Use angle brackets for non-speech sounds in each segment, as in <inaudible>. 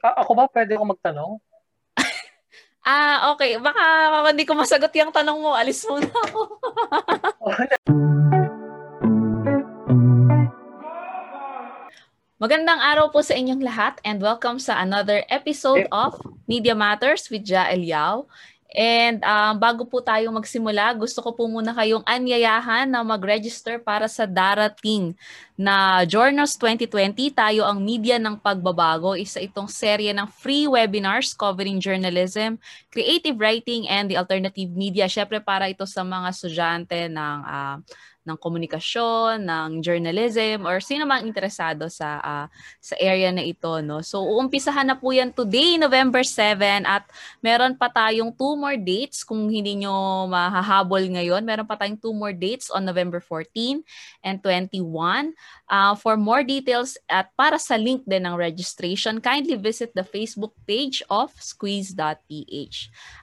A- ako ba pwede ako magtanong? <laughs> ah, okay. Baka hindi ko masagot yung tanong mo. Alis muna ako. <laughs> Magandang araw po sa inyong lahat and welcome sa another episode of Media Matters with Jael Yao. And um, bago po tayo magsimula, gusto ko po muna kayong anyayahan na mag-register para sa darating na Journals 2020. Tayo ang media ng pagbabago. Isa itong serye ng free webinars covering journalism, creative writing, and the alternative media. Syempre para ito sa mga estudyante ng uh, ng komunikasyon, ng journalism or sino mang interesado sa uh, sa area na ito no. So uumpisahan na po 'yan today November 7 at meron pa tayong two more dates kung hindi nyo mahahabol ngayon. Meron pa tayong two more dates on November 14 and 21. Uh, for more details at para sa link din ng registration, kindly visit the Facebook page of squeeze.ph.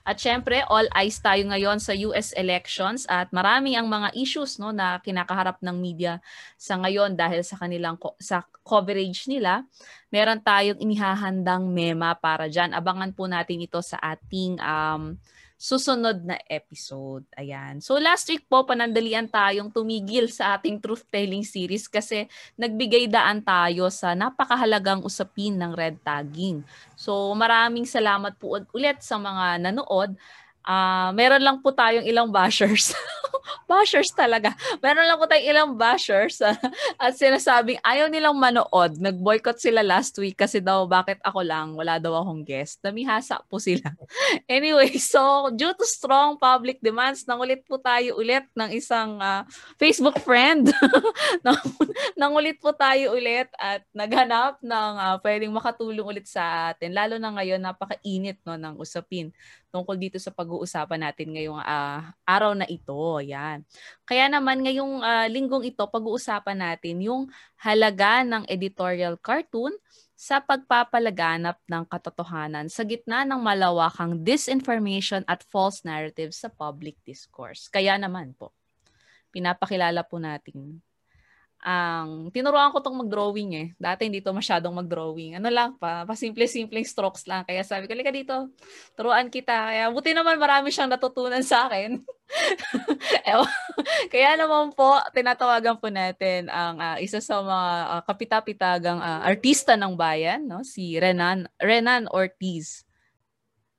At syempre, all eyes tayo ngayon sa US elections at marami ang mga issues no na kinakaharap ng media sa ngayon dahil sa kanilang sa coverage nila. Meron tayong inihahandang mema para diyan. Abangan po natin ito sa ating um, susunod na episode. Ayan. So last week po, panandalian tayong tumigil sa ating truth-telling series kasi nagbigay daan tayo sa napakahalagang usapin ng red tagging. So maraming salamat po ulit sa mga nanood uh, meron lang po tayong ilang bashers. <laughs> bashers talaga. Meron lang po tayong ilang bashers uh, at sinasabing ayaw nilang manood. Nag-boycott sila last week kasi daw bakit ako lang, wala daw akong guest. Namihasa po sila. <laughs> anyway, so due to strong public demands, nangulit po tayo ulit ng isang uh, Facebook friend. <laughs> nangulit po tayo ulit at naghanap ng uh, pwedeng makatulong ulit sa atin. Lalo na ngayon, napakainit no, ng usapin tungkol dito sa pag-uusapan natin ngayong uh, araw na ito. Yan. Kaya naman ngayong uh, linggong ito, pag-uusapan natin yung halaga ng editorial cartoon sa pagpapalaganap ng katotohanan sa gitna ng malawakang disinformation at false narratives sa public discourse. Kaya naman po, pinapakilala po natin ang tinuruan ko tong mag-drawing eh. Dati hindi to masyadong mag-drawing. Ano lang pa, pa simple-simpleng strokes lang. Kaya sabi ko, lika dito, turuan kita. Kaya buti naman marami siyang natutunan sa akin. <laughs> Kaya naman po, tinatawagan po natin ang uh, isa sa mga uh, kapitapitagang uh, artista ng bayan, no? si Renan, Renan Ortiz.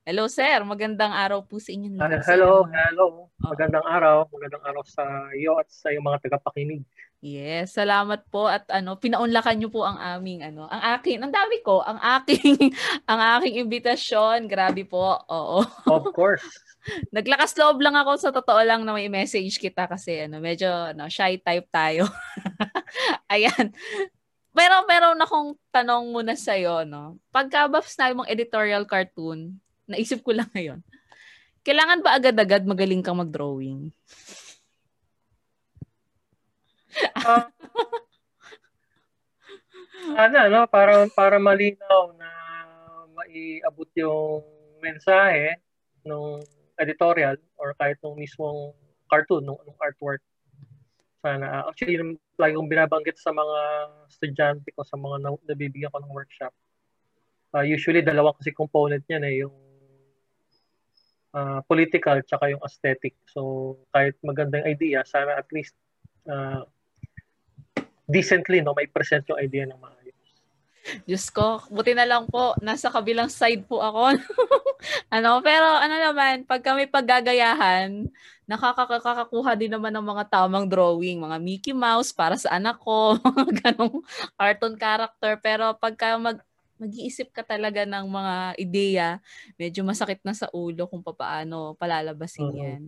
Hello sir, magandang araw po sa inyong lahat. hello, hello. Magandang araw, magandang araw sa iyo at sa iyong mga tagapakinig. Yes, salamat po at ano, pinaunlakan niyo po ang aming ano, ang akin, ang dami ko, ang aking <laughs> ang aking imbitasyon. Grabe po. Oo. Of course. <laughs> Naglakas loob lang ako sa totoo lang na may message kita kasi ano, medyo ano, shy type tayo. <laughs> Ayan. Pero meron akong tanong muna sa iyo, no. Pagka ba na mong editorial cartoon, naisip ko lang ngayon. Kailangan ba agad-agad magaling kang mag-drawing? uh, sana, no? Para, para malinaw na maiabot yung mensahe ng editorial or kahit nung mismong cartoon, nung, nung artwork. Sana. Actually, yung lagi kong binabanggit sa mga estudyante ko, sa mga na, nabibigyan ko ng workshop. Uh, usually, dalawa kasi component niyan eh, yung uh, political tsaka yung aesthetic. So, kahit magandang idea, sana at least uh, decently, no, may present yung idea ng maayos. Diyos ko, buti na lang po, nasa kabilang side po ako. <laughs> ano, pero ano naman, pag kami paggagayahan, nakakakakuha din naman ng mga tamang drawing, mga Mickey Mouse para sa anak ko, <laughs> ganong cartoon character. Pero pagka mag, mag-iisip ka talaga ng mga ideya, medyo masakit na sa ulo kung paano palalabasin uh-huh. yan.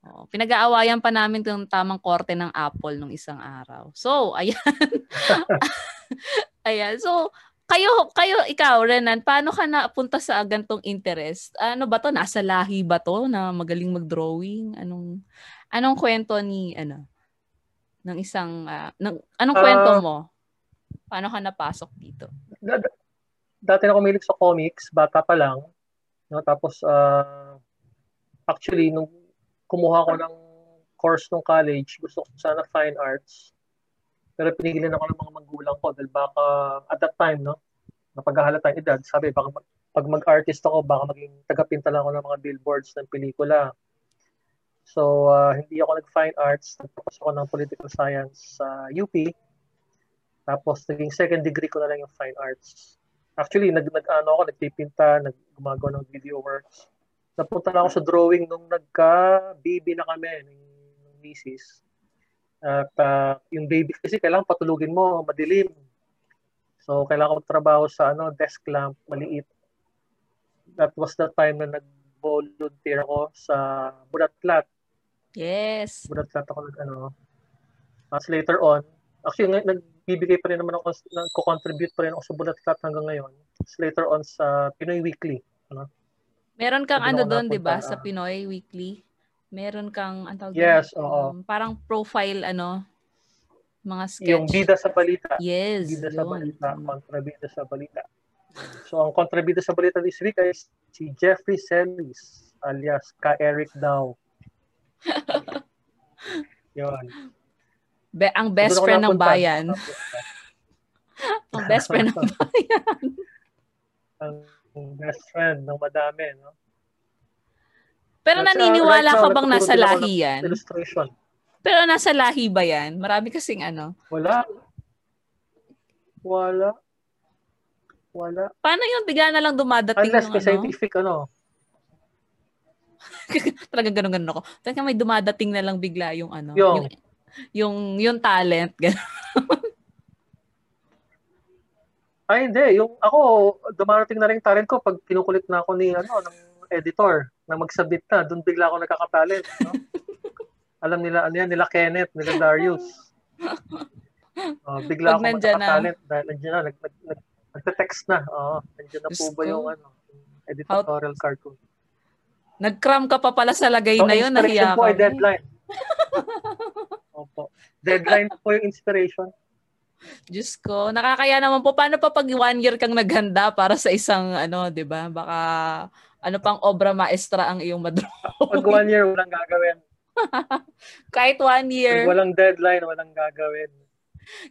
Oh, pinag-aawayan pa namin yung tamang korte ng Apple nung isang araw. So, <laughs> ayan. <laughs> ayan. So, kayo, kayo, ikaw, Renan, paano ka napunta sa gantong interest? Ano ba to? Nasa lahi ba to na magaling mag-drawing? Anong, anong kwento ni, ano, ng isang, uh, ng, anong uh, kwento mo? Paano ka napasok dito? Dati na kumilig sa comics, bata pa lang. No? Tapos, uh, actually, nung kumuha ko ng course ng college, gusto ko sana fine arts. Pero pinigilan ako ng mga magulang ko dahil baka at that time, no, napaghahalata yung edad. Sabi, baka mag, pag mag-artist ako, baka maging tagapinta lang ako ng mga billboards ng pelikula. So, uh, hindi ako nag-fine arts. Nagtapos ako ng political science sa UP. Tapos, naging second degree ko na lang yung fine arts. Actually, nag, nag ano ako, nagpipinta, nag, gumagawa ng video works. Napunta na ako sa drawing nung nagka-baby na kami ng, misis. At uh, yung baby kasi kailangan patulugin mo, madilim. So, kailangan ko trabaho sa ano, desk lamp, maliit. That was the time na nag-volunteer ako sa Buratlat Yes. Buratlat ako nag ano. Tapos later on, actually ng, nagbibigay pa rin naman ako, nagko-contribute pa rin ako sa Buratlat hanggang ngayon. Tapos later on sa Pinoy Weekly. Ano? Meron kang ano doon, di ba, sa Pinoy Weekly? Meron kang, ang tawag Yes, doon? oo. Um, parang profile, ano, mga sketch. Yung bida sa balita. Yes. Bida yun. sa balita, kontrabida sa balita. So, ang kontrabida sa balita this week ay si Jeffrey Sellis alias Ka Eric Dow. <laughs> Yun. Be- ang best Doon friend ng bayan. <laughs> ang best friend ng bayan. ang best friend ng madami, no? Pero That's, naniniwala right ka bang nasa lahi yan? Illustration. Pero nasa lahi ba yan? Marami kasing ano. Wala. Wala. Wala. Paano yung bigla na lang dumadating Unless yung ano? scientific ano? <laughs> Talagang ganun-ganun ako. Talagang may dumadating na lang bigla yung ano. Yung, yung, yung, yung talent. <laughs> Ay, hindi. Yung ako, dumarating na rin talent ko pag kinukulit na ako ni ano, ng editor na magsabit na. Doon bigla ako nagkakatalent. No? <laughs> Alam nila, ano yan, nila Kenneth, nila Darius. Uh, <laughs> bigla pag ako magkakatalent na. dahil nandiyan na, nag, nag, nag, nagte-text na. Oo, uh, nandiyan na po ba yung ano, editorial How, cartoon. Nag-cram ka pa pala sa lagay so, na yun, nahiya ka. po ay deadline. Deadline po yung inspiration. Diyos ko, nakakaya naman po. Paano pa pag one year kang naghanda para sa isang, ano, di ba? Baka, ano pang obra maestra ang iyong madraw. Pag one year, walang gagawin. <laughs> Kahit one year. Pag walang deadline, walang gagawin.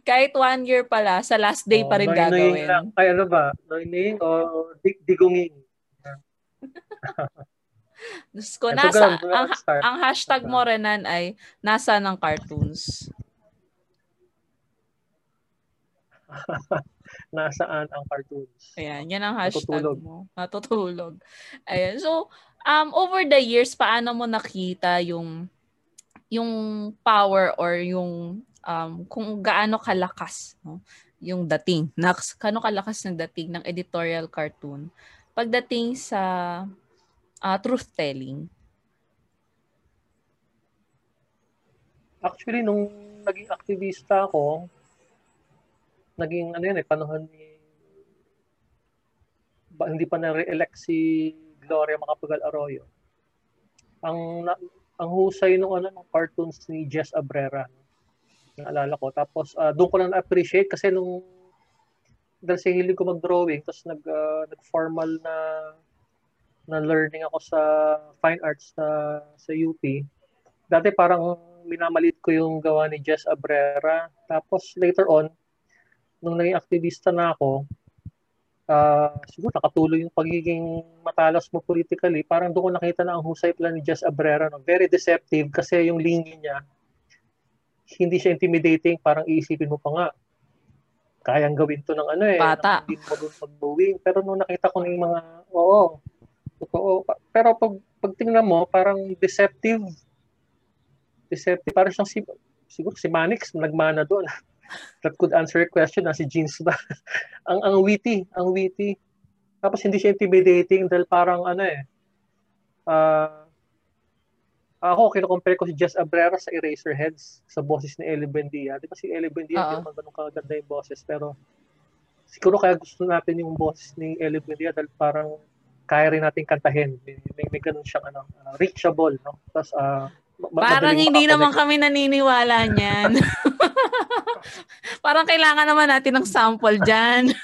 Kahit one year pala, sa last day oh, pa rin gagawin. Lang. Ay, ano ba? Noying o dig digunging? <laughs> Diyos ko, nasa, ang, ang hashtag mo, Renan, ay nasa ng cartoons. <laughs> Nasaan ang cartoons? Ayan, yan ang hashtag Natutulog. mo. Natutulog. Ayan. So, um, over the years, paano mo nakita yung yung power or yung um, kung gaano kalakas no? yung dating, Nax, gaano kalakas ng dating ng editorial cartoon pagdating sa uh, truth-telling? Actually, nung naging aktivista ako, naging ano yun eh, panahon ni ba, hindi pa na-re-elect si Gloria Macapagal Arroyo. Ang ang husay nung ano ng cartoons ni Jess Abrera. Naalala ko. Tapos uh, doon ko lang na-appreciate kasi nung dahil sa hilig ko mag-drawing, tapos nag, uh, nag-formal na na learning ako sa fine arts sa sa UP. Dati parang minamalit ko yung gawa ni Jess Abrera. Tapos later on, nung naging aktivista na ako, uh, siguro nakatuloy yung pagiging matalas mo politically. Parang doon ko nakita na ang husay pala ni Jess Abrera. No? Very deceptive kasi yung linya niya, hindi siya intimidating. Parang iisipin mo pa nga, kayang gawin to ng ano eh. Bata. Hindi mo doon mag Pero nung nakita ko ng mga, oo, Totoo. Pero pag, pag tingnan mo, parang deceptive. Deceptive. Parang siyang si, siguro si Manix, nagmana doon. <laughs> That could answer your question na si Jeans ba? <laughs> ang, ang witty. Ang witty. Tapos hindi siya intimidating dahil parang ano eh. Uh, ako, kinocompare ko si Jess Abrera sa Eraserheads sa boses ni Ellie Buendia. Di ba si Ellie Buendia, uh-huh. hindi naman ganun kaganda yung boses. Pero siguro kaya gusto natin yung boses ni Ellie Buendia dahil parang kaya rin nating kantahin. May, may, may ganun siyang ano, uh, reachable, no? Tapos, uh, Parang hindi naman kami naniniwala niyan. <laughs> Parang kailangan naman natin ng sample diyan. <laughs>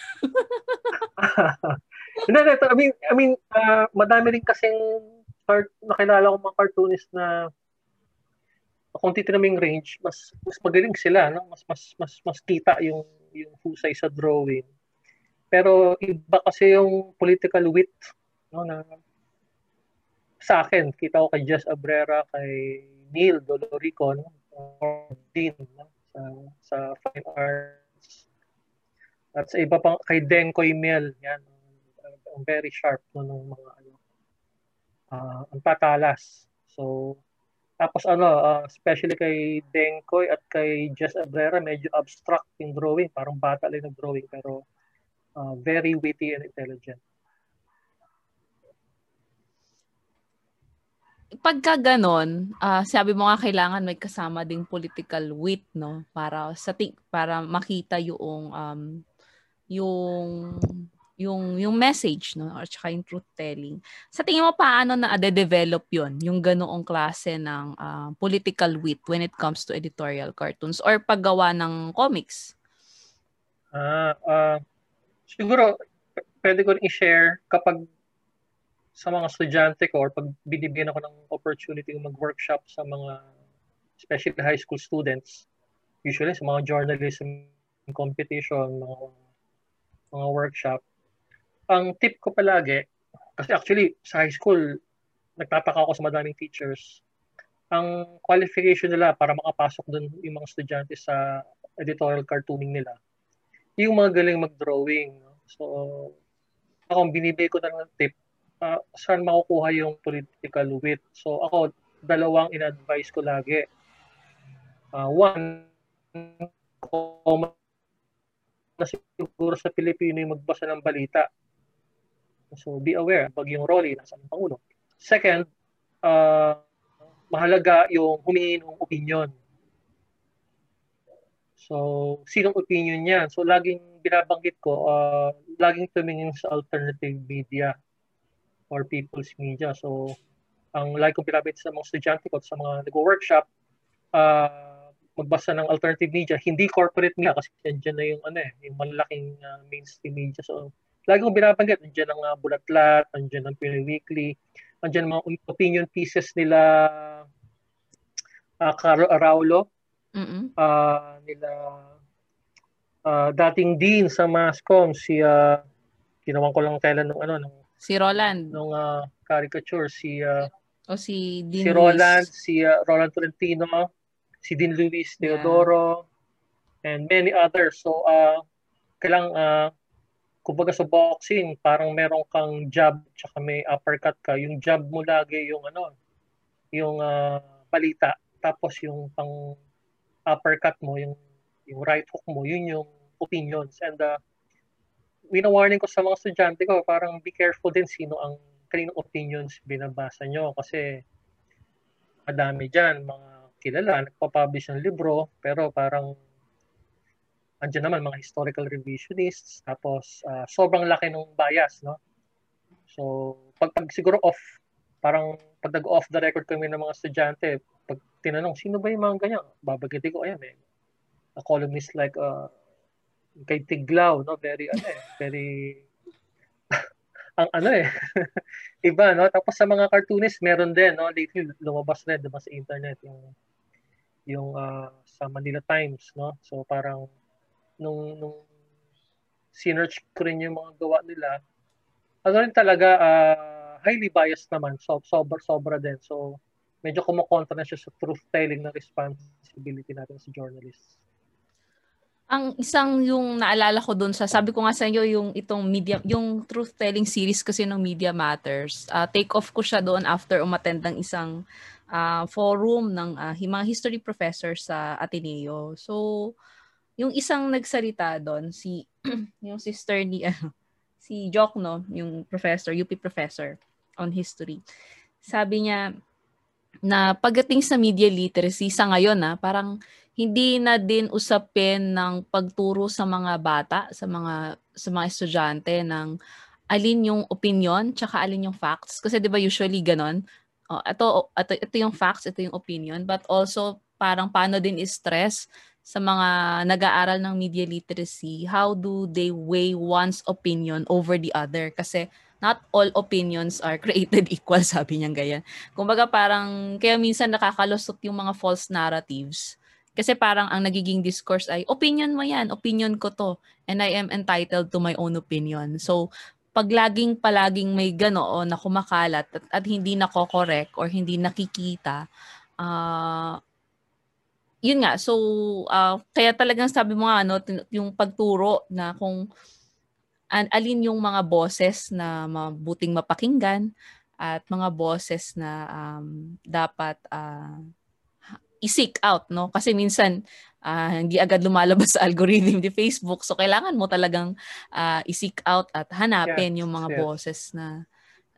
Hindi, I mean, I mean uh, madami rin kasing cart, nakilala ko mga cartoonist na kung yung range, mas mas magaling sila, no? Mas mas mas mas kita yung yung husay sa drawing. Pero iba kasi yung political wit no na sa akin, kita ko kay Jess Abrera, kay Neil Dolorico, no? or Dean no? sa, sa Fine Arts. At sa iba pang, kay Denkoy Mel, yan, ang very sharp no, ng mga ano, uh, ang tatalas. So, tapos ano, uh, especially kay Denkoy at kay Jess Abrera, medyo abstract yung drawing. Parang bata lang yung drawing, pero uh, very witty and intelligent. Pagka ganon, uh, sabi mo nga kailangan may kasama ding political wit, no? Para sa ting para makita yung um, yung yung yung message no or saka yung truth telling. Sa tingin mo paano na ade-develop 'yon, yung ganoong klase ng uh, political wit when it comes to editorial cartoons or paggawa ng comics? Ah, uh, siguro pwede ko i-share kapag sa mga estudyante ko or pag binibigyan ako ng opportunity mag-workshop sa mga especially high school students, usually sa mga journalism competition, mga mga workshop, ang tip ko palagi, kasi actually sa high school, nagtataka ako sa madaming teachers, ang qualification nila para makapasok doon yung mga estudyante sa editorial cartooning nila, yung mga galing mag-drawing. So, ako, binibigay ko na ng tip, uh, saan makukuha yung political wit. So, ako, dalawang in-advise ko lagi. Uh, one, na siguro sa Pilipino yung magbasa ng balita. So be aware, pag yung Rolly, nasa ng Pangulo. Second, uh, mahalaga yung humingi ng opinion. So, sinong opinion niya? So, laging binabanggit ko, uh, laging tumingin sa alternative media or people's media. So, ang lagi kong binabanggit sa mga estudyante ko sa mga nag-workshop, uh, magbasa ng alternative media, hindi corporate media kasi dyan na yung ano eh, yung malaking uh, mainstream media. So, lagi kong binabanggit, nandiyan ang uh, Bulatlat, nandiyan ang Pinoy Weekly, nandiyan ang mga opinion pieces nila uh, Caro Araulo, mm-hmm. uh, nila uh, dating dean sa Mascom, si uh, ginawan ko lang kailan nung ano nung si Roland nung uh, caricature si uh, o si Dean si Roland, Luis. si uh, Roland Tolentino, si Dean Luis Teodoro, yeah. and many others. So uh kailang uh, kumbaga sa boxing, parang meron kang jab tsaka may uppercut ka. Yung jab mo lagi yung ano, yung uh, balita. Tapos yung pang uppercut mo, yung yung right hook mo, yun yung opinions. And uh, wina-warning ko sa mga estudyante ko, parang be careful din sino ang kaninong opinions binabasa nyo. Kasi madami dyan, mga kilala, nagpapublish ng libro, pero parang andyan naman mga historical revisionists, tapos uh, sobrang laki ng bias, no? So, pag, pag siguro off, parang pag nag-off the record kami ng mga estudyante, pag tinanong, sino ba yung mga ganyan? Babagiti ko, ayan eh. A columnist like uh, kay Tiglaw, no? Very, ano eh, very, <laughs> ang ano eh, <laughs> iba, no? Tapos sa mga cartoonists, meron din, no? Lately, lumabas rin, diba, sa internet, yung, yung uh, sa Manila Times, no? So, parang, nung, nung sinerch ko rin yung mga gawa nila, ano rin talaga, uh, highly biased naman. So, sobra, sobra din. So, medyo kumukontra na siya sa truth-telling na responsibility natin sa journalists. Ang isang yung naalala ko doon sa sabi ko nga sa inyo yung itong media yung truth telling series kasi ng Media Matters. Uh, take off ko siya doon after umattend ng isang uh, forum ng uh, mga history professor sa Ateneo. So yung isang nagsalita doon, si <clears throat> yung sister ni ano, <laughs> si Jokno, yung professor, UP professor on history. Sabi niya na pagdating sa media literacy sa ngayon na parang hindi na din usapin ng pagturo sa mga bata, sa mga sa mga estudyante ng alin yung opinion tsaka alin yung facts kasi 'di ba usually ganon. Oh, ito, ito ito yung facts, ito yung opinion, but also parang paano din i-stress sa mga nag-aaral ng media literacy, how do they weigh one's opinion over the other? Kasi not all opinions are <laughs> created equal, sabi niya ganyan. Kumbaga parang, kaya minsan nakakalusot yung mga false narratives Kasi parang ang nagiging discourse ay, opinion mo yan, opinion ko to, and I am entitled to my own opinion. So, pag laging palaging may ganoon na kumakalat at, at hindi nako-correct or hindi nakikita, uh, yun nga, so uh, kaya talagang sabi mo nga, ano, yung pagturo na kung an, alin yung mga boses na mabuting mapakinggan at mga boses na um, dapat uh, i-seek out, no? Kasi minsan, uh, hindi agad lumalabas sa <laughs> algorithm ni Facebook. So, kailangan mo talagang uh, i-seek out at hanapin yes, yung mga yes. boses na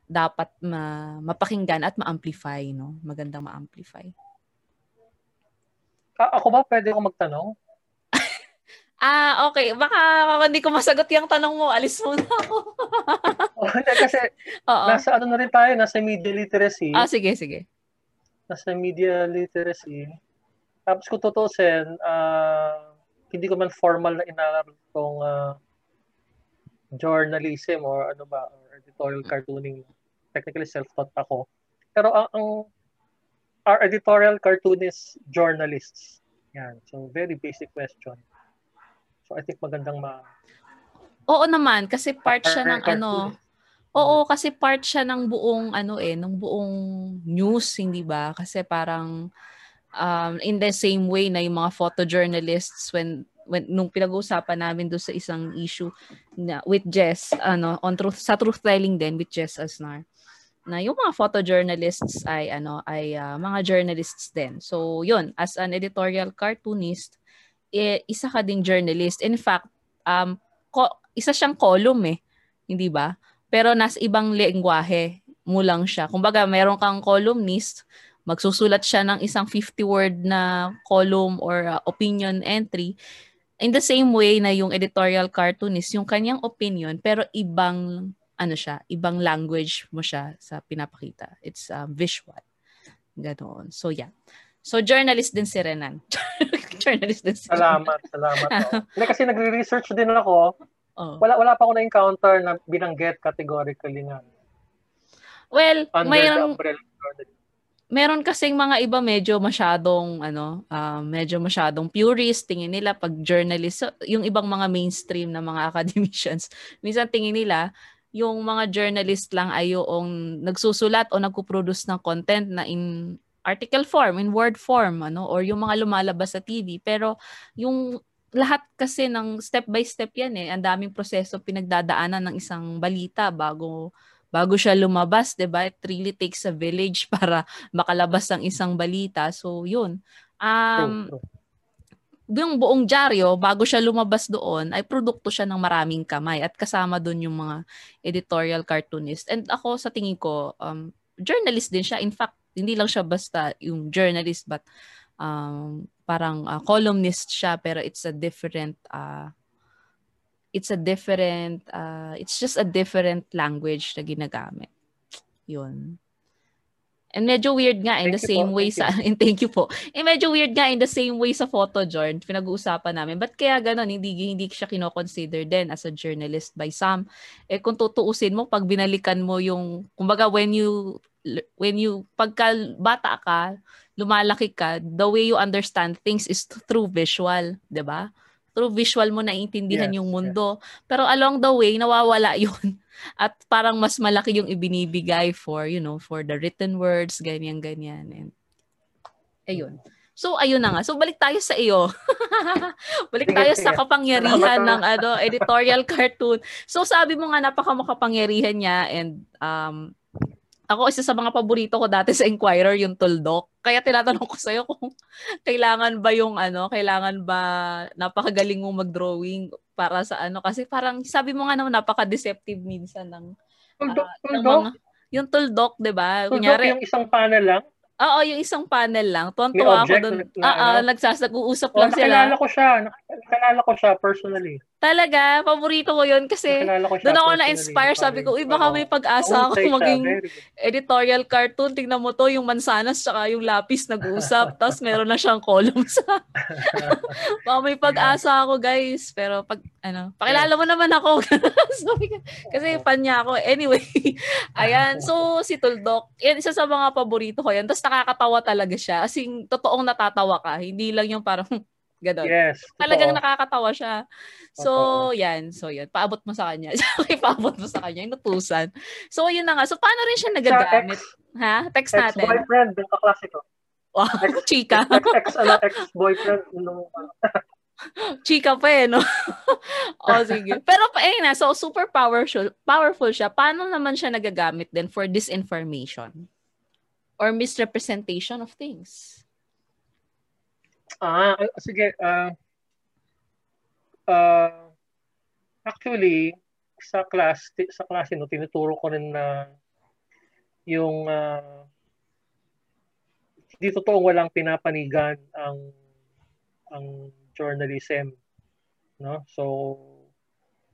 dapat ma- mapakinggan at ma-amplify, no? Magandang ma-amplify. A- ako ba pwede ko magtanong? <laughs> ah, okay. Baka hindi ko masagot yung tanong mo. Alis muna ako. <laughs> oh, kasi Oo. nasa ano na rin tayo, nasa media literacy. Ah, sige, sige. Nasa media literacy. Tapos kung tutusin, uh, hindi ko man formal na inaral tong uh, journalism or ano ba, or editorial cartooning. Technically self-taught ako. Pero ang, ang are editorial cartoonists journalists? Yan. So, very basic question. So, I think magandang ma... Oo naman, kasi part siya ng ano... Oo, kasi part siya ng buong ano eh, ng buong news, hindi ba? Kasi parang um, in the same way na yung mga photojournalists when when nung pinag-uusapan namin do sa isang issue na with Jess ano on truth sa truth telling din with Jess Asnar na yung mga photojournalists ay ano ay uh, mga journalists din. So yun, as an editorial cartoonist, eh, isa ka ding journalist. In fact, um ko, isa siyang column eh, hindi ba? Pero nasa ibang lengguwahe mo lang siya. Kumbaga, meron kang columnist, magsusulat siya ng isang 50-word na column or uh, opinion entry. In the same way na yung editorial cartoonist, yung kanyang opinion, pero ibang ano siya, ibang language mo siya sa pinapakita. It's uh, visual. Ganoon. So, yeah. So, journalist din si Renan. <laughs> journalist din si Salamat, Renan. salamat. <laughs> Hindi kasi nagre-research din ako. Oh. Wala wala pa ako na-encounter na binanggit categorically nga. Well, Under mayroon, meron kasing mga iba medyo masyadong ano, uh, medyo masyadong purist tingin nila pag journalist, yung ibang mga mainstream na mga <laughs> academicians, minsan tingin nila yung mga journalist lang ay yung nagsusulat o nagpo-produce ng content na in article form, in word form, ano, or yung mga lumalabas sa TV. Pero yung lahat kasi ng step by step yan eh. Ang daming proseso pinagdadaanan ng isang balita bago bago siya lumabas, 'di ba? It really takes a village <laughs> para makalabas ng isang balita. So, 'yun. Um yung buong dyaryo, bago siya lumabas doon, ay produkto siya ng maraming kamay at kasama doon yung mga editorial cartoonist. And ako sa tingin ko, um, journalist din siya. In fact, hindi lang siya basta yung journalist but um, parang uh, columnist siya pero it's a different uh, it's a different uh, it's just a different language na ginagamit. Yun. And medyo weird nga in the same po, way sa and thank you po. And <laughs> medyo weird nga in the same way sa photo journal pinag-uusapan namin. But kaya ganoon hindi hindi siya kino-consider din as a journalist by some. Eh kung tutuusin mo pag binalikan mo yung kumbaga when you when you pagka bata ka, lumalaki ka, the way you understand things is through visual, 'di ba? Through visual mo naiintindihan yes, yung mundo. Yes. Pero along the way nawawala <laughs> 'yun at parang mas malaki yung ibinibigay for, you know, for the written words, ganyan-ganyan. And, ayun. So, ayun na nga. So, balik tayo sa iyo. <laughs> balik tayo sa kapangyarihan ng ano, editorial cartoon. So, sabi mo nga, napaka makapangyarihan niya and um, ako, isa sa mga paborito ko dati sa Inquirer, yung Tuldok. Kaya tinatanong ko sa'yo kung <laughs> kailangan ba yung ano, kailangan ba napakagaling mong mag-drawing para sa ano. Kasi parang sabi mo nga naman napaka-deceptive minsan ng, tuldok, uh, tuldok? Ng mga, yung Tuldok, di ba? Tuldok Kunyari, yung isang panel lang? Oo, yung isang panel lang. Tuwan-tuwa ako doon. Ah, uh, nagsasag-uusap oh, lang sila. Nakalala ko siya. Nakalala ko siya personally. Talaga, paborito ko yun kasi doon ako na-inspire. Sabi ko, uy, baka may pag-asa ako maging editorial cartoon. Tingnan mo to, yung mansanas tsaka yung lapis nag-uusap. <laughs> Tapos meron na siyang columns. <laughs> baka may pag-asa ako, guys. Pero pag, ano, pakilala mo naman ako. <laughs> kasi fan niya ako. Anyway, ayan. So, si Tuldok, yan, isa sa mga paborito ko yan. Tapos nakakatawa talaga siya. As in, totoong natatawa ka. Hindi lang yung parang, Ganon. Yes. Talagang nakakatawa siya. So, totoo. yan. So, yan. Paabot mo sa kanya. <laughs> okay, paabot mo sa kanya. Inutusan. So, yun na nga. So, paano rin siya nagagamit? ha? Text natin. Ex-boyfriend. Yung kaklase ko. Wow. Ex, <laughs> chika. ex, ex, ano, ex-boyfriend. Nung, <laughs> chika pa eh, no? o, sige. Pero, eh na. So, super powerful, powerful siya. Paano naman siya nagagamit din for disinformation? Or misrepresentation of things? Ah, sige. Uh, uh, actually, sa class, sa klase no, tinuturo ko rin na yung uh, hindi totoong walang pinapanigan ang ang journalism no so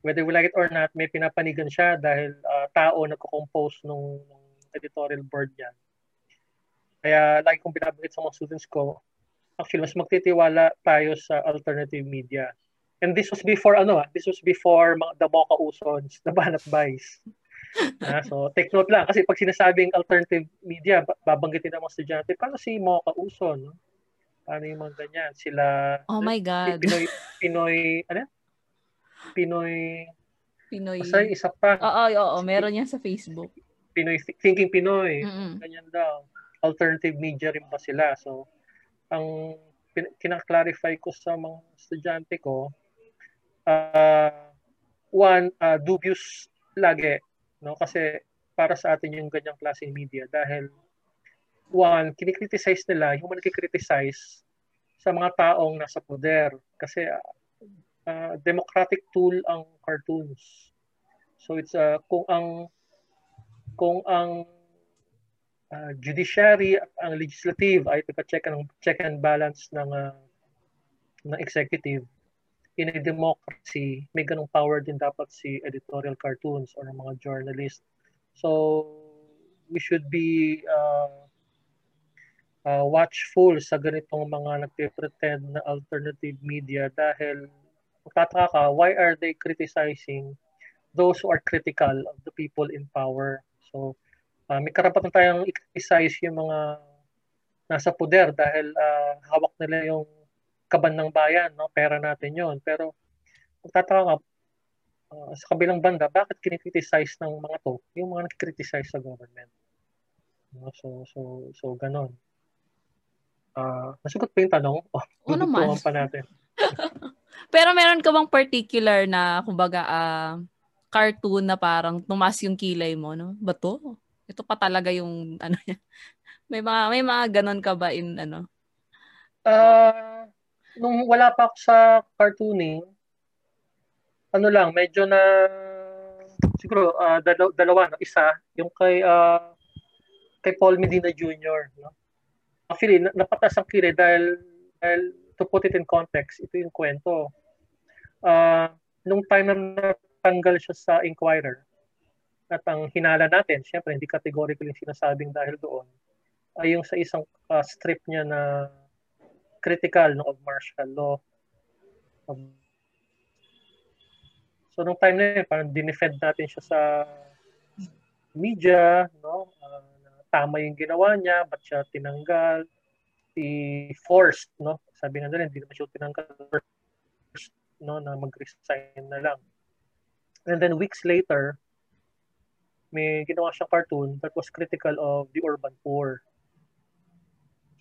whether we like it or not may pinapanigan siya dahil uh, tao nagko-compose nung, nung editorial board niya kaya lagi kong binabanggit sa mga students ko actually mas magtitiwala tayo sa alternative media. And this was before ano ah, this was before the Mocha Usons, the Banat Buys. ah, so take note lang kasi pag sinasabing alternative media, babanggitin ng mga estudyante, paano si Mocha Uson? No? Paano yung mga ganyan? Sila Oh my God. Pinoy Pinoy ano? Pinoy Pinoy. Basta isa pa. Oo, oo, oo, meron yan sa Facebook. Pinoy Thinking Pinoy. Mm-mm. Ganyan daw. Alternative media rin ba sila? So ang kinaklarify ko sa mga estudyante ko, uh, one, uh, dubious lagi. No? Kasi para sa atin yung ganyang klaseng media dahil one, kinikriticize nila yung mga nakikriticize sa mga taong nasa poder. Kasi uh, democratic tool ang cartoons. So it's uh, kung ang kung ang uh, judiciary ang legislative ay nagka-check ang check and balance ng uh, ng executive in a democracy may ganong power din dapat si editorial cartoons or mga journalist so we should be uh, uh, watchful sa ganitong mga nagpe-pretend na alternative media dahil magtataka ka, why are they criticizing those who are critical of the people in power? So, uh, may karapatan tayong i-criticize yung mga nasa poder dahil uh, hawak nila yung kaban ng bayan, no? pera natin yon Pero magtataka nga, uh, sa kabilang banda, bakit kinikriticize ng mga to? Yung mga nakikriticize sa government. No? So, so, so, ganon. Uh, nasugot pa yung tanong? <laughs> Oh, oh naman. pa natin. <laughs> Pero meron ka bang particular na, kumbaga, uh, cartoon na parang tumas yung kilay mo, no? Ba to? Ito pa talaga yung <laughs> ano niya. May mga may mga ganun ka ba in ano? Uh, nung wala pa ako sa cartooning, ano lang, medyo na siguro uh, dalaw, dalawa no, isa yung kay uh, kay Paul Medina Jr. No? Actually, napatas ang kire dahil, dahil to put it in context, ito yung kwento. Uh, nung time na natanggal siya sa Inquirer, at ang hinala natin, syempre hindi categorical yung sinasabing dahil doon, ay yung sa isang uh, strip niya na critical no, of martial law. Um, so nung time na yun, parang dinefend natin siya sa media, no? Uh, tama yung ginawa niya, ba't siya tinanggal, i-forced, no? Sabi nga nila, hindi naman siya tinanggal first, no, na mag-resign na lang. And then weeks later, may ginawa siyang cartoon that was critical of the urban poor.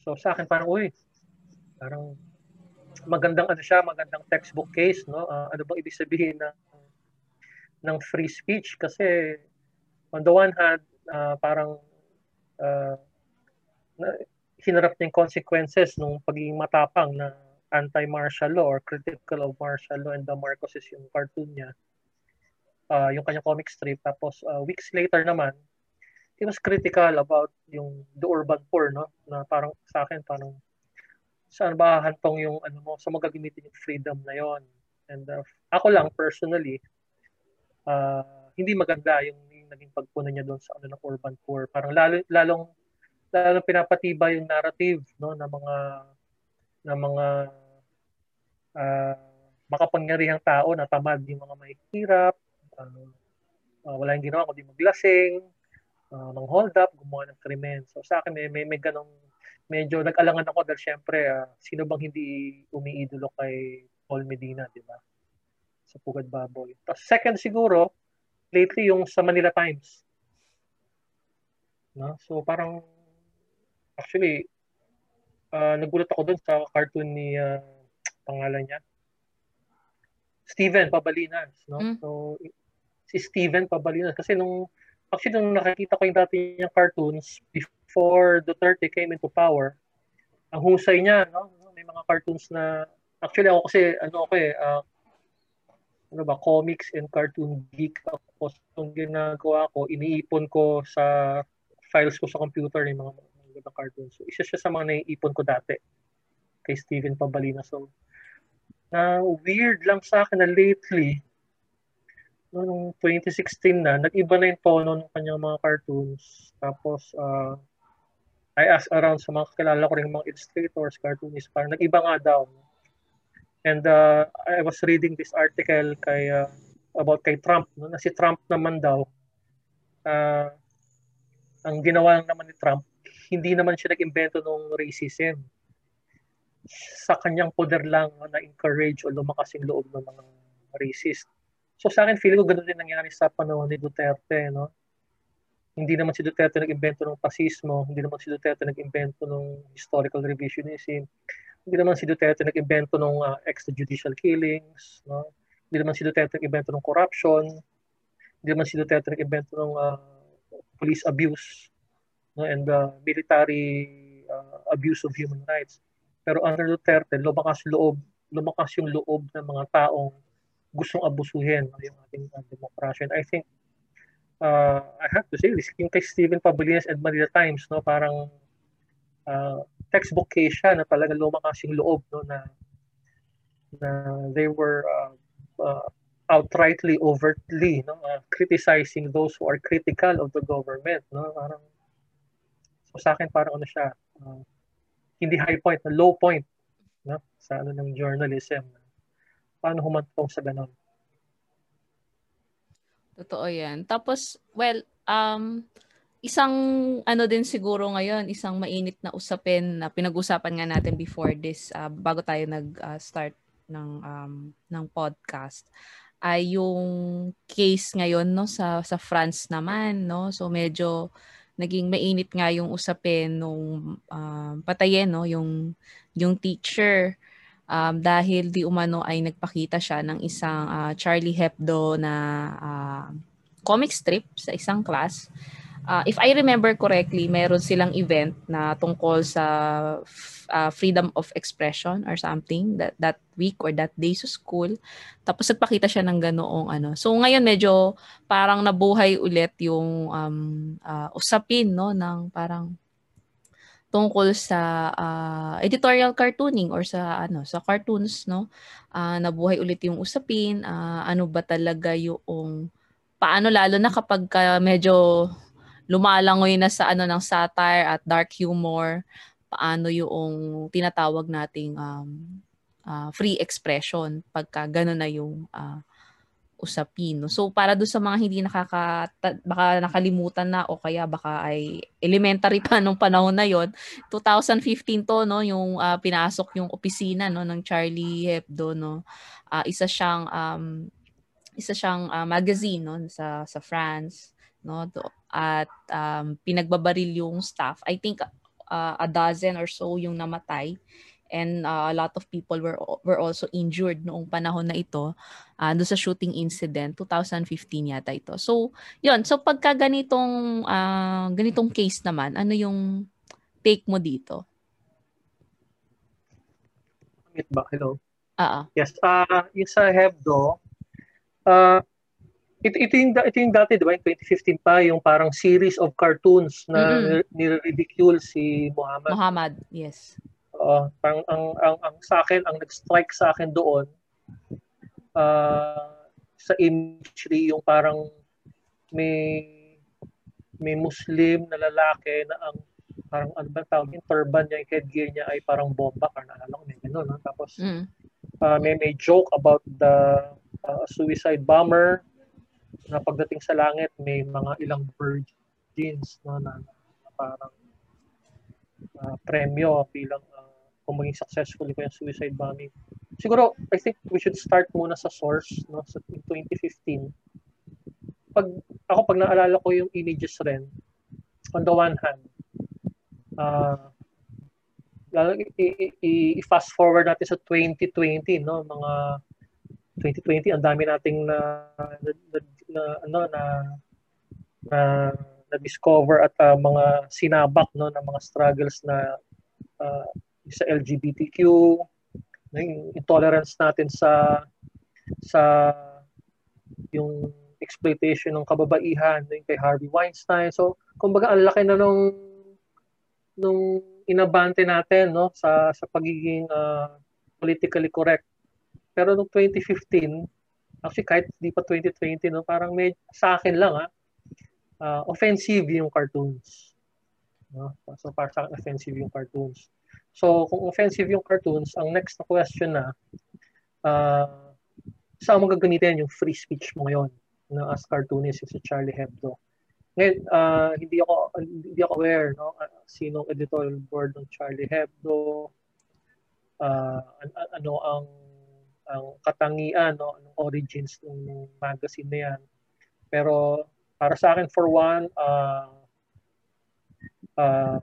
So sa akin parang, uy, parang magandang ano siya, magandang textbook case, no? Uh, ano bang ibig sabihin ng ng free speech kasi on the one hand, uh, parang uh, na, hinarap niya yung consequences nung pagiging matapang na anti-martial law or critical of martial law and the Marcoses yung cartoon niya uh, yung kanyang comic strip. Tapos uh, weeks later naman, he was critical about yung the urban poor, no? Na parang sa akin, parang saan ba hantong yung ano mo, sa magagamitin yung freedom na yon And uh, ako lang personally, uh, hindi maganda yung, yung naging pagpuna niya doon sa ano ng urban poor. Parang lalo lalong lalong pinapatibay yung narrative no ng mga ng mga uh, makapangyarihang tao na tamad yung mga mahihirap, uh, uh, wala yung ginawa kundi maglasing, uh, mang hold up, gumawa ng krimen. So sa akin may, may, may ganong medyo nag-alangan ako dahil syempre uh, sino bang hindi umiidolo kay Paul Medina, di ba? Sa Pugad Baboy. Tapos second siguro, lately yung sa Manila Times. No? So parang actually uh, nagulat ako dun sa cartoon ni uh, pangalan niya. Steven Pabalinas, no? Mm. So si Steven Pabalinas kasi nung actually nung nakikita ko yung dati niyang cartoons before Duterte came into power, ang husay niya, no? May mga cartoons na actually ako kasi ano ako eh uh, ano ba, comics and cartoon geek ako. So, yung ginagawa ko, iniipon ko sa files ko sa computer yung mga mga cartoons. So, isa siya sa mga naiipon ko dati kay Steven Pabalina. So, na weird lang sa akin na lately, no, nung 2016 na, nag-iba na yung tono ng kanyang mga cartoons. Tapos, uh, I asked around sa mga kakilala ko rin mga illustrators, cartoonists, parang nag-iba nga daw. And uh, I was reading this article kay uh, about kay Trump no na si Trump naman daw uh, ang ginawa naman ni Trump hindi naman siya nag-imbento ng racism sa kanyang poder lang na encourage o lumakas yung loob ng mga racist. So sa akin feeling ko ganoon din nangyari sa panahon ni Duterte no. Hindi naman si Duterte nag-imbento ng pasismo, hindi naman si Duterte nag-imbento ng historical revisionism hindi naman si Duterte nag-imbento ng uh, extrajudicial killings, no? Hindi naman si Duterte nag-imbento ng corruption, hindi naman si Duterte nag-imbento ng uh, police abuse, no? and uh, military uh, abuse of human rights. Pero under Duterte, lumakas loob, lumakas yung loob ng mga taong gustong abusuhin yung ating uh, demokrasya. And I think uh, I have to say this, yung kay Stephen Pabilinas and Manila Times, no, parang uh, textbook case siya na talaga lumakas yung loob no na na they were uh, uh, outrightly overtly no uh, criticizing those who are critical of the government no parang so sa akin parang ano siya uh, hindi high point na low point no sa ano ng journalism paano humantong sa ganon Totoo 'yan. Tapos well um isang ano din siguro ngayon, isang mainit na usapin na pinag-usapan nga natin before this uh, bago tayo nag-start uh, ng um, ng podcast ay yung case ngayon no sa sa France naman no. So medyo naging mainit nga yung usapin nung um, patayin no yung yung teacher um, dahil di umano ay nagpakita siya ng isang uh, Charlie Hebdo na uh, comic strip sa isang class uh, if I remember correctly, meron silang event na tungkol sa uh, freedom of expression or something that that week or that day sa school. Tapos nagpakita siya ng ganoong ano. So ngayon medyo parang nabuhay ulit yung um, uh, usapin no ng parang tungkol sa uh, editorial cartooning or sa ano sa cartoons no? Uh, nabuhay ulit yung usapin. Uh, ano ba talaga yung paano lalo na kapag ka medyo lumalangoy na sa ano ng satire at dark humor, paano yung tinatawag nating um, uh, free expression pagka gano'n na yung uh, usapin. So para do sa mga hindi nakaka baka nakalimutan na o kaya baka ay elementary pa nung panahon na yon 2015 to no? Yung uh, pinasok yung opisina no ng Charlie Hebdo no? Uh, isa siyang um, isa siyang uh, magazine no? Sa sa France no? Do, at um, pinagbabaril yung staff. I think uh, a dozen or so yung namatay and uh, a lot of people were were also injured noong panahon na ito uh, doon sa shooting incident 2015 yata ito so yon so pagka ganitong uh, ganitong case naman ano yung take mo dito ba hello Ah. Uh-uh. Yes, uh, yung sa Hebdo, uh, ito, ito, yung, ito yung dati, di ba, yung 2015 pa, yung parang series of cartoons na mm-hmm. nire-ridicule si Muhammad. Muhammad, yes. Uh, parang ang, ang, ang sa akin, ang nag-strike sa akin doon, uh, sa imagery yung parang may may Muslim na lalaki na ang parang ano ba tawag yung turban niya, yung headgear niya ay parang bomba ka naalala ko may gano'n. No? Tapos mm. uh, may, may joke about the uh, suicide bomber na pagdating sa langit may mga ilang virgins no, na, na parang uh, premyo bilang kung maging successful ko yung suicide bombing. Siguro, I think we should start muna sa source no, sa 2015. Pag, ako pag naalala ko yung images rin, on the one hand, uh, i-fast forward natin sa 2020 no mga 2020 ang dami nating na, na, na, na ano na na, na discover at uh, mga sinabak no ng mga struggles na uh, sa LGBTQ yung intolerance natin sa sa yung exploitation ng kababaihan yung kay Harvey Weinstein so kumbaga ang laki na nung nung inabante natin no sa sa pagiging uh, politically correct. Pero nung 2015, actually kahit di pa 2020 no, parang may sa akin lang ah uh, offensive yung cartoons. No? So para sa offensive yung cartoons. So kung offensive yung cartoons, ang next na question na uh, saan mo gagamitin yung free speech mo ngayon no, as cartoonist si Charlie Hebdo? Ngayon, uh, hindi ako hindi ako aware no uh, sinong editorial board ng Charlie Hebdo uh, an- ano ang ang katangian no anong origins ng magazine na yan. Pero para sa akin for one uh, uh,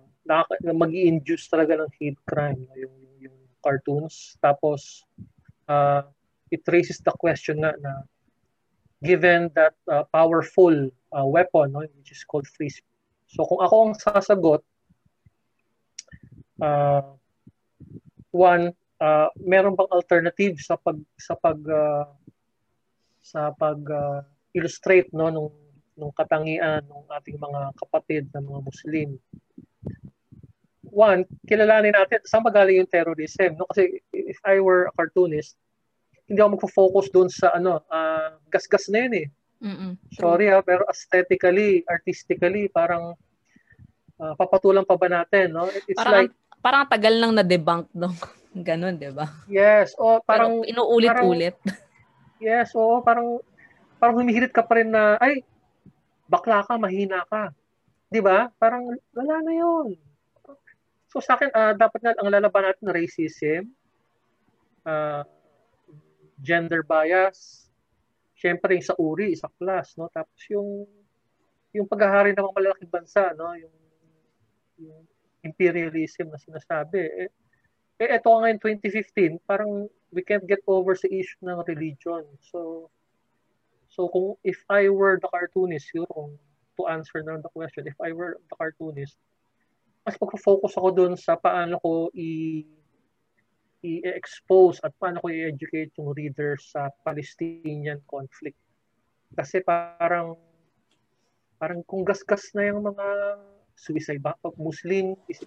mag-induce talaga ng hate crime yung, yung yung cartoons tapos uh, it raises the question nga na given that uh, powerful uh, weapon, no, which is called free speech. So kung ako ang sasagot, uh, one, uh, meron bang alternative sa pag sa pag uh, sa pag uh, illustrate no nung nung katangian ng ating mga kapatid na mga Muslim. One, kilalanin natin saan magaling yung terrorism. No? Kasi if I were a cartoonist, hindi ako magfo-focus doon sa ano, uh, gas-gas na yun eh. Mm-mm. Sorry ha, pero aesthetically, artistically, parang uh, papatulang pa ba natin, no? It's parang, like parang tagal nang na-debunk no. <laughs> Ganun, 'di ba? Yes, o parang pero inuulit-ulit. yes, o parang parang humihirit ka pa rin na ay bakla ka, mahina ka. 'Di ba? Parang wala na 'yon. So sa akin, uh, dapat nga ang lalaban natin racism, uh, gender bias, syempre sa uri, sa class, no? Tapos yung yung paghahari ng mga malalaking bansa, no? Yung, yung imperialism na sinasabi. Eh, eh eto nga in 2015, parang we can't get over sa issue ng religion. So, so kung if I were the cartoonist, yun, to answer na the question, if I were the cartoonist, mas magpo-focus ako dun sa paano ko i i-expose at paano ko i-educate yung readers sa Palestinian conflict. Kasi parang parang kung gasgas na yung mga suicide ba Muslim is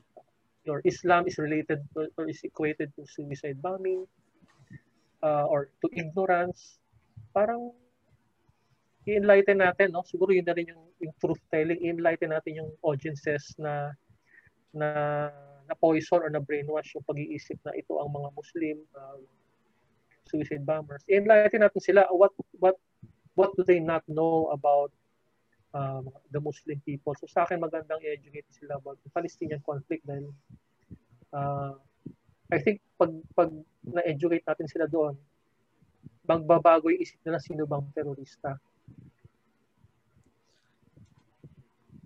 or Islam is related to, or is equated to suicide bombing uh, or to ignorance parang i-enlighten natin no siguro yun na rin yung, yung truth telling i-enlighten natin yung audiences na na na poison or na brainwash yung pag-iisip na ito ang mga Muslim uh, suicide bombers. I-enlighten natin sila what what what do they not know about uh, the Muslim people. So sa akin magandang i-educate sila about the Palestinian conflict dahil uh, I think pag pag na-educate natin sila doon, magbabago yung isip nila sino bang terorista.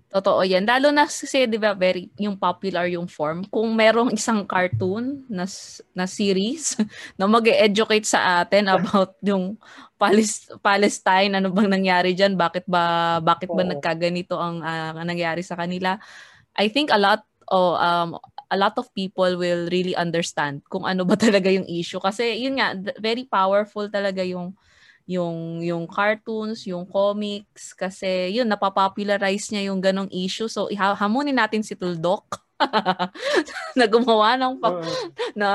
Totoo yan. Lalo na kasi, di ba, very, yung popular yung form. Kung merong isang cartoon na, na series <laughs> na mag educate sa atin about yung Palis, Palestine, ano bang nangyari dyan, bakit ba, bakit ba oh. nagkaganito ang uh, nangyari sa kanila. I think a lot, oh, um, a lot of people will really understand kung ano ba <laughs> talaga yung issue. Kasi yun nga, very powerful talaga yung yung yung cartoons, yung comics kasi yun napapopularize niya yung ganong issue. So ihahamunin natin si Tuldok <laughs> na gumawa ng pang, uh, na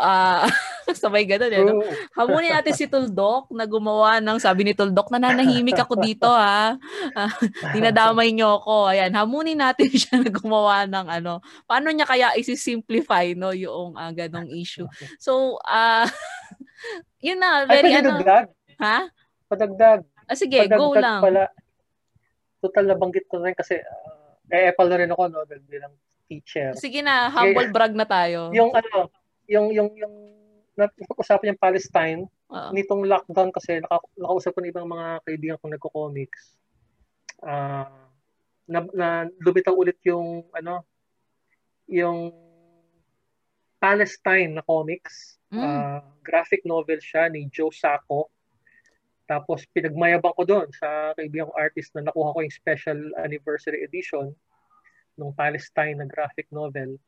uh, <laughs> sabay ganun eh. No? Hamunin natin si Tuldok na gumawa ng sabi ni Tuldok, nananahimik ako dito ha. Uh, <laughs> dinadamay niyo ako. Ayan, hamunin natin siya na gumawa ng ano. Paano niya kaya isi-simplify no yung uh, ganong issue. So, uh, yun na, very ano. Padagdag. Ha? Padagdag. Ah, sige, padagdag go lang. Pala, total na banggit ko rin kasi uh, eh, Apple na rin ako no, bilang teacher. Sige na, humble brag na tayo. Yung ano, yung yung yung usapan yung Palestine, uh-huh. nitong lockdown kasi naka, nakausap ko ng ibang mga kaibigan kong nagko-comics. Uh, na, na lumitaw ulit yung ano yung Palestine na comics. Mm. Uh, graphic novel siya ni Joe Sacco. Tapos pinagmayabang ko doon sa kaibigan kong artist na nakuha ko yung special anniversary edition ng Palestine na graphic novel.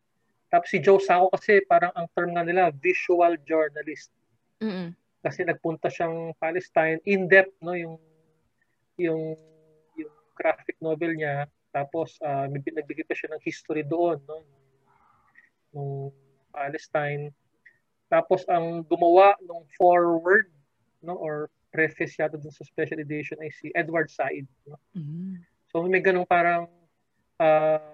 Tapos si Joe Sacco kasi parang ang term nga nila visual journalist. Mm-mm. Kasi nagpunta siyang Palestine in depth no yung yung yung graphic novel niya tapos uh, nagbigay pa siya ng history doon no ng Palestine. Tapos ang gumawa ng forward no or preface yata dun sa special edition ay si Edward Said. No? Mm-hmm. So may ganung parang uh,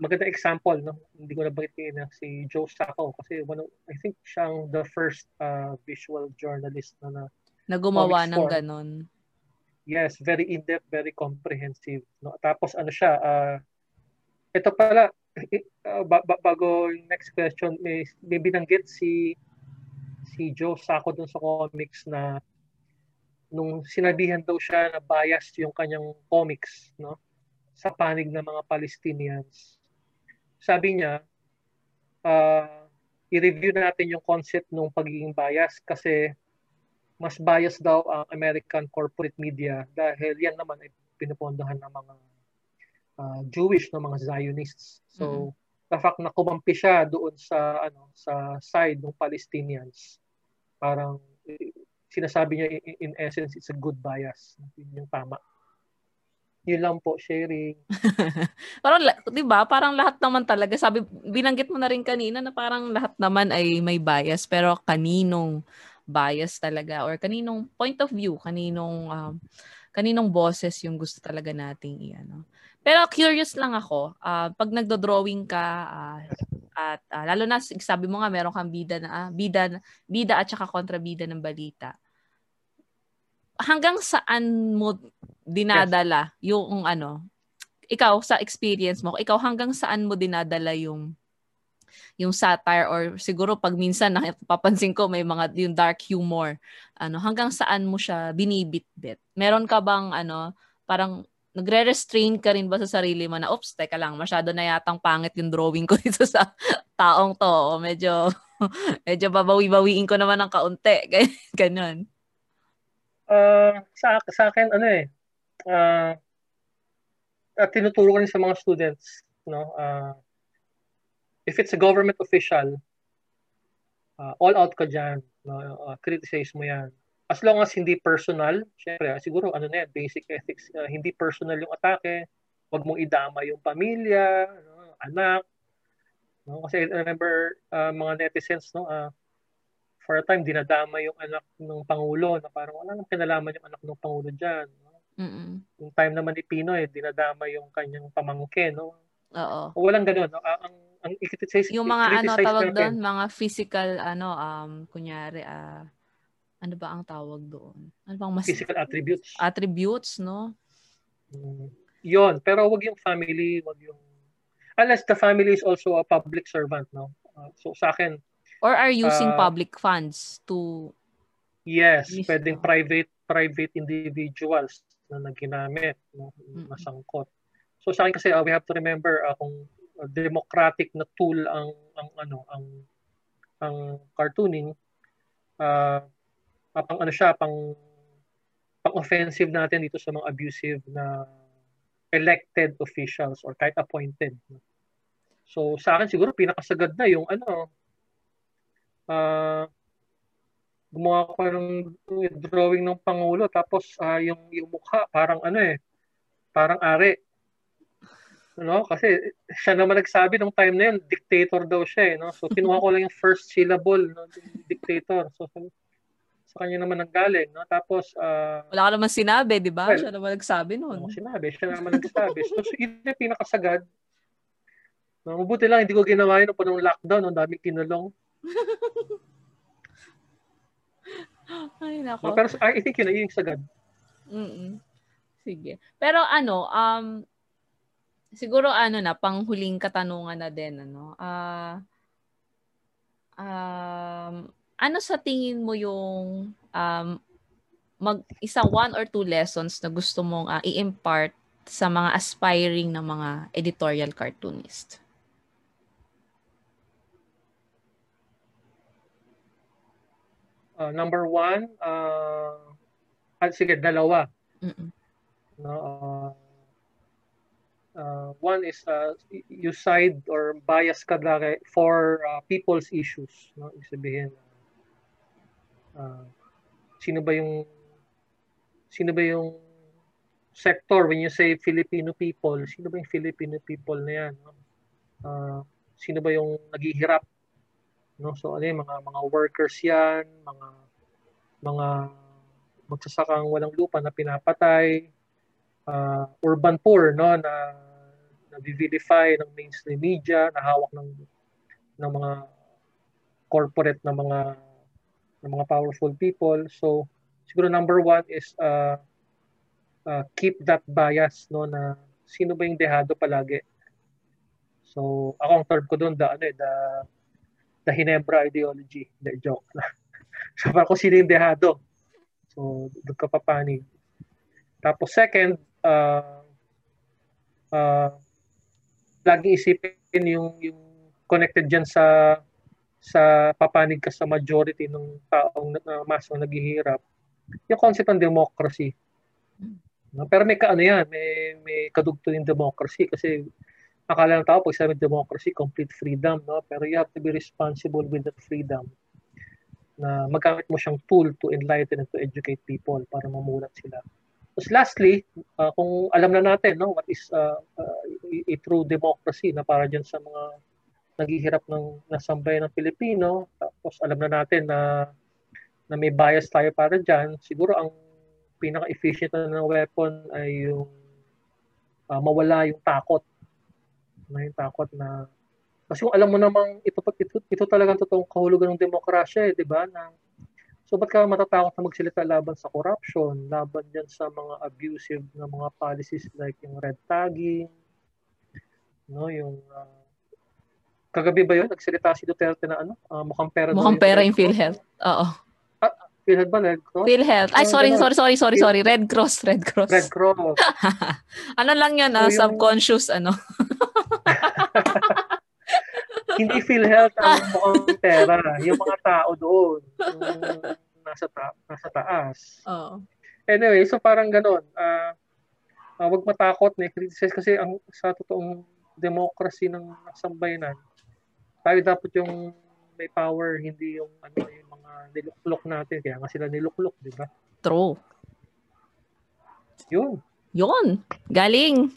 magandang example. No? Hindi ko nabanggit na si Joe Sacco kasi one of, I think siyang the first uh, visual journalist na, na na gumawa ng form. ganon. Yes, very in-depth, very comprehensive. No? Tapos ano siya, uh, ito pala, uh, bago yung next question, may, may binanggit si si Joe Sacco dun sa comics na nung sinabihan daw siya na biased yung kanyang comics no sa panig ng mga Palestinians. Sabi niya, uh, i-review natin yung concept ng pagiging bias kasi mas biased daw ang American corporate media dahil yan naman ay pinupondohan ng mga uh, Jewish ng mga Zionists. So, mm-hmm. the fact na kumampi siya doon sa ano sa side ng Palestinians, parang sinasabi niya in, in essence it's a good bias. Yun yung tama. Yun lang po, sharing. <laughs> parang, di ba, parang lahat naman talaga, sabi, binanggit mo na rin kanina na parang lahat naman ay may bias, pero kaninong bias talaga or kaninong point of view, kaninong um, kaninong boses yung gusto talaga nating iano. Pero curious lang ako, uh, pag nagdo-drawing ka uh, at uh, lalo na sabi mo nga meron kang bida na uh, bida bida at saka kontrabida ng balita hanggang saan mo dinadala yes. yung ano, ikaw sa experience mo, ikaw hanggang saan mo dinadala yung yung satire or siguro pag minsan napapansin ko may mga yung dark humor. Ano hanggang saan mo siya binibitbit? Meron ka bang ano parang nagre-restrain ka rin ba sa sarili mo na oops teka lang masyado na yatang pangit yung drawing ko <laughs> dito sa taong to. O medyo <laughs> medyo babawi-bawiin ko naman ng kaunti. <laughs> Ganyan uh, sa, sa akin, ano eh, uh, at tinuturo ko rin sa mga students, no, uh, if it's a government official, uh, all out ka dyan, no, uh, criticize mo yan. As long as hindi personal, syempre, siguro ano na yan, basic ethics, uh, hindi personal yung atake, wag mong idama yung pamilya, no, anak, no, kasi I remember uh, mga netizens, no, uh, for a time, dinadama yung anak ng Pangulo na parang wala nang kinalaman yung anak ng Pangulo dyan. No? Mm-mm. Yung time naman ni Pinoy, dinadama yung kanyang pamangkin. No? Oo. O walang ganun. No? Ang, ang i-criticize, yung mga ano tawag doon, mga physical ano um kunyari uh, ano ba ang tawag doon? Ano bang mas physical attributes? Attributes, no? Mm. Yon, pero wag yung family, wag yung unless the family is also a public servant, no? Uh, so sa akin, Or are using uh, public funds to Yes, miss- pwedeng private private individuals na naginamit, no, nasangkot. So sa akin kasi uh, we have to remember uh, kung uh, democratic na tool ang ang ano ang ang cartooning uh, pang ano siya pang pang offensive natin dito sa mga abusive na elected officials or kahit appointed. So sa akin siguro pinakasagad na yung ano uh, gumawa ko ng drawing ng Pangulo tapos uh, yung, yung mukha parang ano eh, parang ari. No? Kasi siya naman nagsabi nung time na yun, dictator daw siya eh. No? So kinuha ko lang yung first syllable, no? dictator. So sa kanya naman nanggaling. No? Tapos, uh, wala ka naman sinabi, di ba? Well, siya naman nagsabi noon. No, sinabi, siya naman nagsabi. so, so yun yung pinakasagad. No, mabuti lang, hindi ko ginawa yun pa nung lockdown, ang daming kinulong. <laughs> Ay, nako. Pero I think yun, yun yung sagad. Mm Sige. Pero ano, um, siguro ano na, panghuling katanungan na din, ano, ah, uh, um, ano sa tingin mo yung um, mag isa one or two lessons na gusto mong uh, i-impart sa mga aspiring na mga editorial cartoonist? Uh, number one, uh, ah, sige, dalawa. Mm-mm. No, uh, uh, one is uh, you side or bias ka for uh, people's issues. No? Ibig sabihin, uh, sino ba yung sino ba yung sector when you say Filipino people sino ba yung Filipino people na yan no? uh, sino ba yung naghihirap no so ano yung mga mga workers yan mga mga magsasakang walang lupa na pinapatay uh, urban poor no na na vilify ng mainstream media na hawak ng ng mga corporate na mga ng mga powerful people. So, siguro number one is uh, uh, keep that bias no na sino ba yung dehado palagi. So, ako ang term ko doon, the, ano, eh, the, the Hinebra ideology. The joke. so, <laughs> para kung sino yung dehado. So, doon ka papanig. Tapos second, uh, uh, lagi isipin yung, yung connected dyan sa sa papanig ka sa majority ng taong uh, masang naghihirap, yung concept ng democracy. No? Pero may kaano yan, may, may kadugtong yung democracy kasi akala ng tao pag sabi democracy, complete freedom, no? Pero you have to be responsible with that freedom na magamit mo siyang tool to enlighten and to educate people para mamulat sila. Tapos lastly, uh, kung alam na natin no, what is uh, uh, a true democracy na para dyan sa mga naghihirap ng nasambay ng Pilipino, tapos alam na natin na na may bias tayo para diyan, siguro ang pinaka-efficient na weapon ay yung uh, mawala yung takot. Na yung takot na kasi kung alam mo namang ito, ito, ito talagang totoong kahulugan ng demokrasya eh, di ba? Na, so ba't ka matatakot na magsalita laban sa corruption, laban dyan sa mga abusive na mga policies like yung red tagging, no, yung uh, Kagabi ba yun? Nagsalita si Duterte na ano? Uh, mukhang pera. Mukhang pera yung PhilHealth. Oo. Ah, PhilHealth ba? Red Cross? PhilHealth. Ay, sorry, sorry, sorry, sorry, sorry. Red Cross, Red Cross. Red Cross. <laughs> ano lang yun, so, ah, yung... subconscious, ano? <laughs> <laughs> Hindi PhilHealth ang mukhang pera. Yung mga tao doon. Yung nasa, ta- nasa taas. Oo. Anyway, so parang ganun. Uh, uh, wag matakot na criticize kasi ang sa totoong democracy ng sambayanan, tayo dapat yung may power, hindi yung ano yung mga niluklok natin. Kaya nga sila niluklok, di ba? True. Yun. Yun. Galing.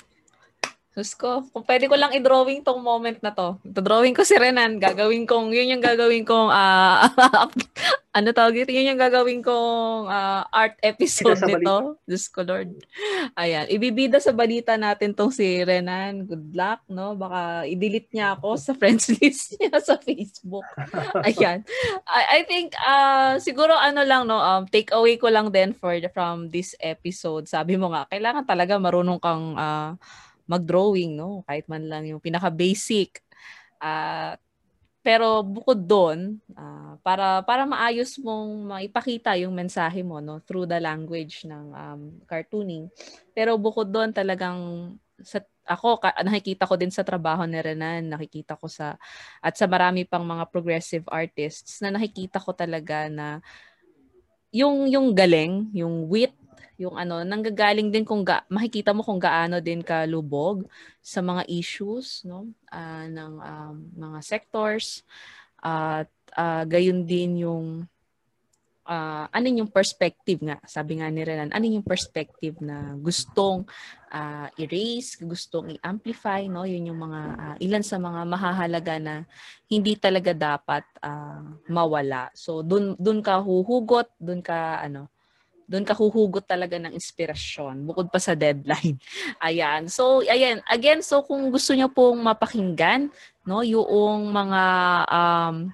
Diyos ko, kung pwede ko lang i-drawing tong moment na to. Ito-drawing ko si Renan, gagawin kong, yun yung gagawin kong, uh, <laughs> ano tawag ito? Yun yung gagawin kong uh, art episode nito. Diyos ko, Lord. Ayan, ibibida sa balita natin tong si Renan. Good luck, no? Baka i-delete niya ako sa friends <laughs> list niya sa Facebook. <laughs> Ayan. I, I think, uh, siguro ano lang, no? Um, take away ko lang din for from this episode. Sabi mo nga, kailangan talaga marunong kang uh, mag-drawing, no? Kahit man lang yung pinaka-basic. Uh, pero bukod doon, uh, para para maayos mong maipakita yung mensahe mo no through the language ng um, cartooning. Pero bukod doon talagang sa ako nakikita ko din sa trabaho ni Renan, nakikita ko sa at sa marami pang mga progressive artists na nakikita ko talaga na yung yung galing, yung wit yung ano, nanggagaling din kung ga, makikita mo kung gaano din ka lubog sa mga issues no uh, ng um, mga sectors at uh, gayon din yung uh, ano yung perspective nga, sabi nga ni Renan, ano yung perspective na gustong uh, erase, gustong i-amplify, no? Yun yung mga uh, ilan sa mga mahahalaga na hindi talaga dapat uh, mawala. So dun dun ka huhugot, dun ka ano, doon ka huhugot talaga ng inspirasyon bukod pa sa deadline. <laughs> Ayan. So, ayan. Again, so kung gusto niyo pong mapakinggan, no, yung mga um,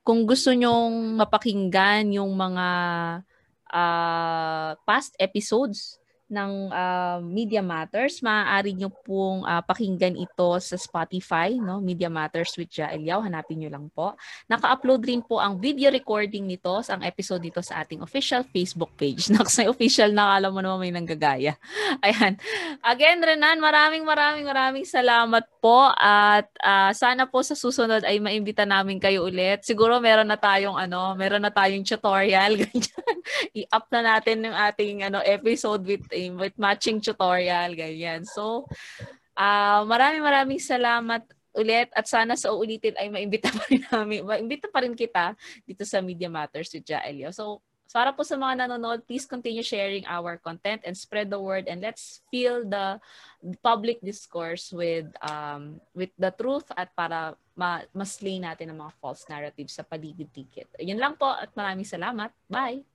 kung gusto nyong mapakinggan yung mga uh, past episodes ng uh, Media Matters, maaari nyo pong uh, pakinggan ito sa Spotify, no? Media Matters with Jael Yao. Hanapin nyo lang po. Naka-upload rin po ang video recording nito, ang episode dito sa ating official Facebook page. <laughs> Next na official, nakala mo naman may nanggagaya. Ayan. Again, Renan, maraming maraming maraming salamat po at uh, sana po sa susunod ay maimbita namin kayo ulit. Siguro meron na tayong ano, meron na tayong tutorial <laughs> ganyan. I-up na natin yung ating ano episode with with matching tutorial, ganyan. So, uh, maraming maraming salamat ulit at sana sa uulitin ay maimbita <laughs> pa rin namin, maimbita pa rin kita dito sa Media Matters with Jaelio. So, para po sa mga nanonood, please continue sharing our content and spread the word and let's fill the public discourse with um with the truth at para ma maslay natin ang mga false narratives sa paligid ticket. Yun lang po at maraming salamat. Bye!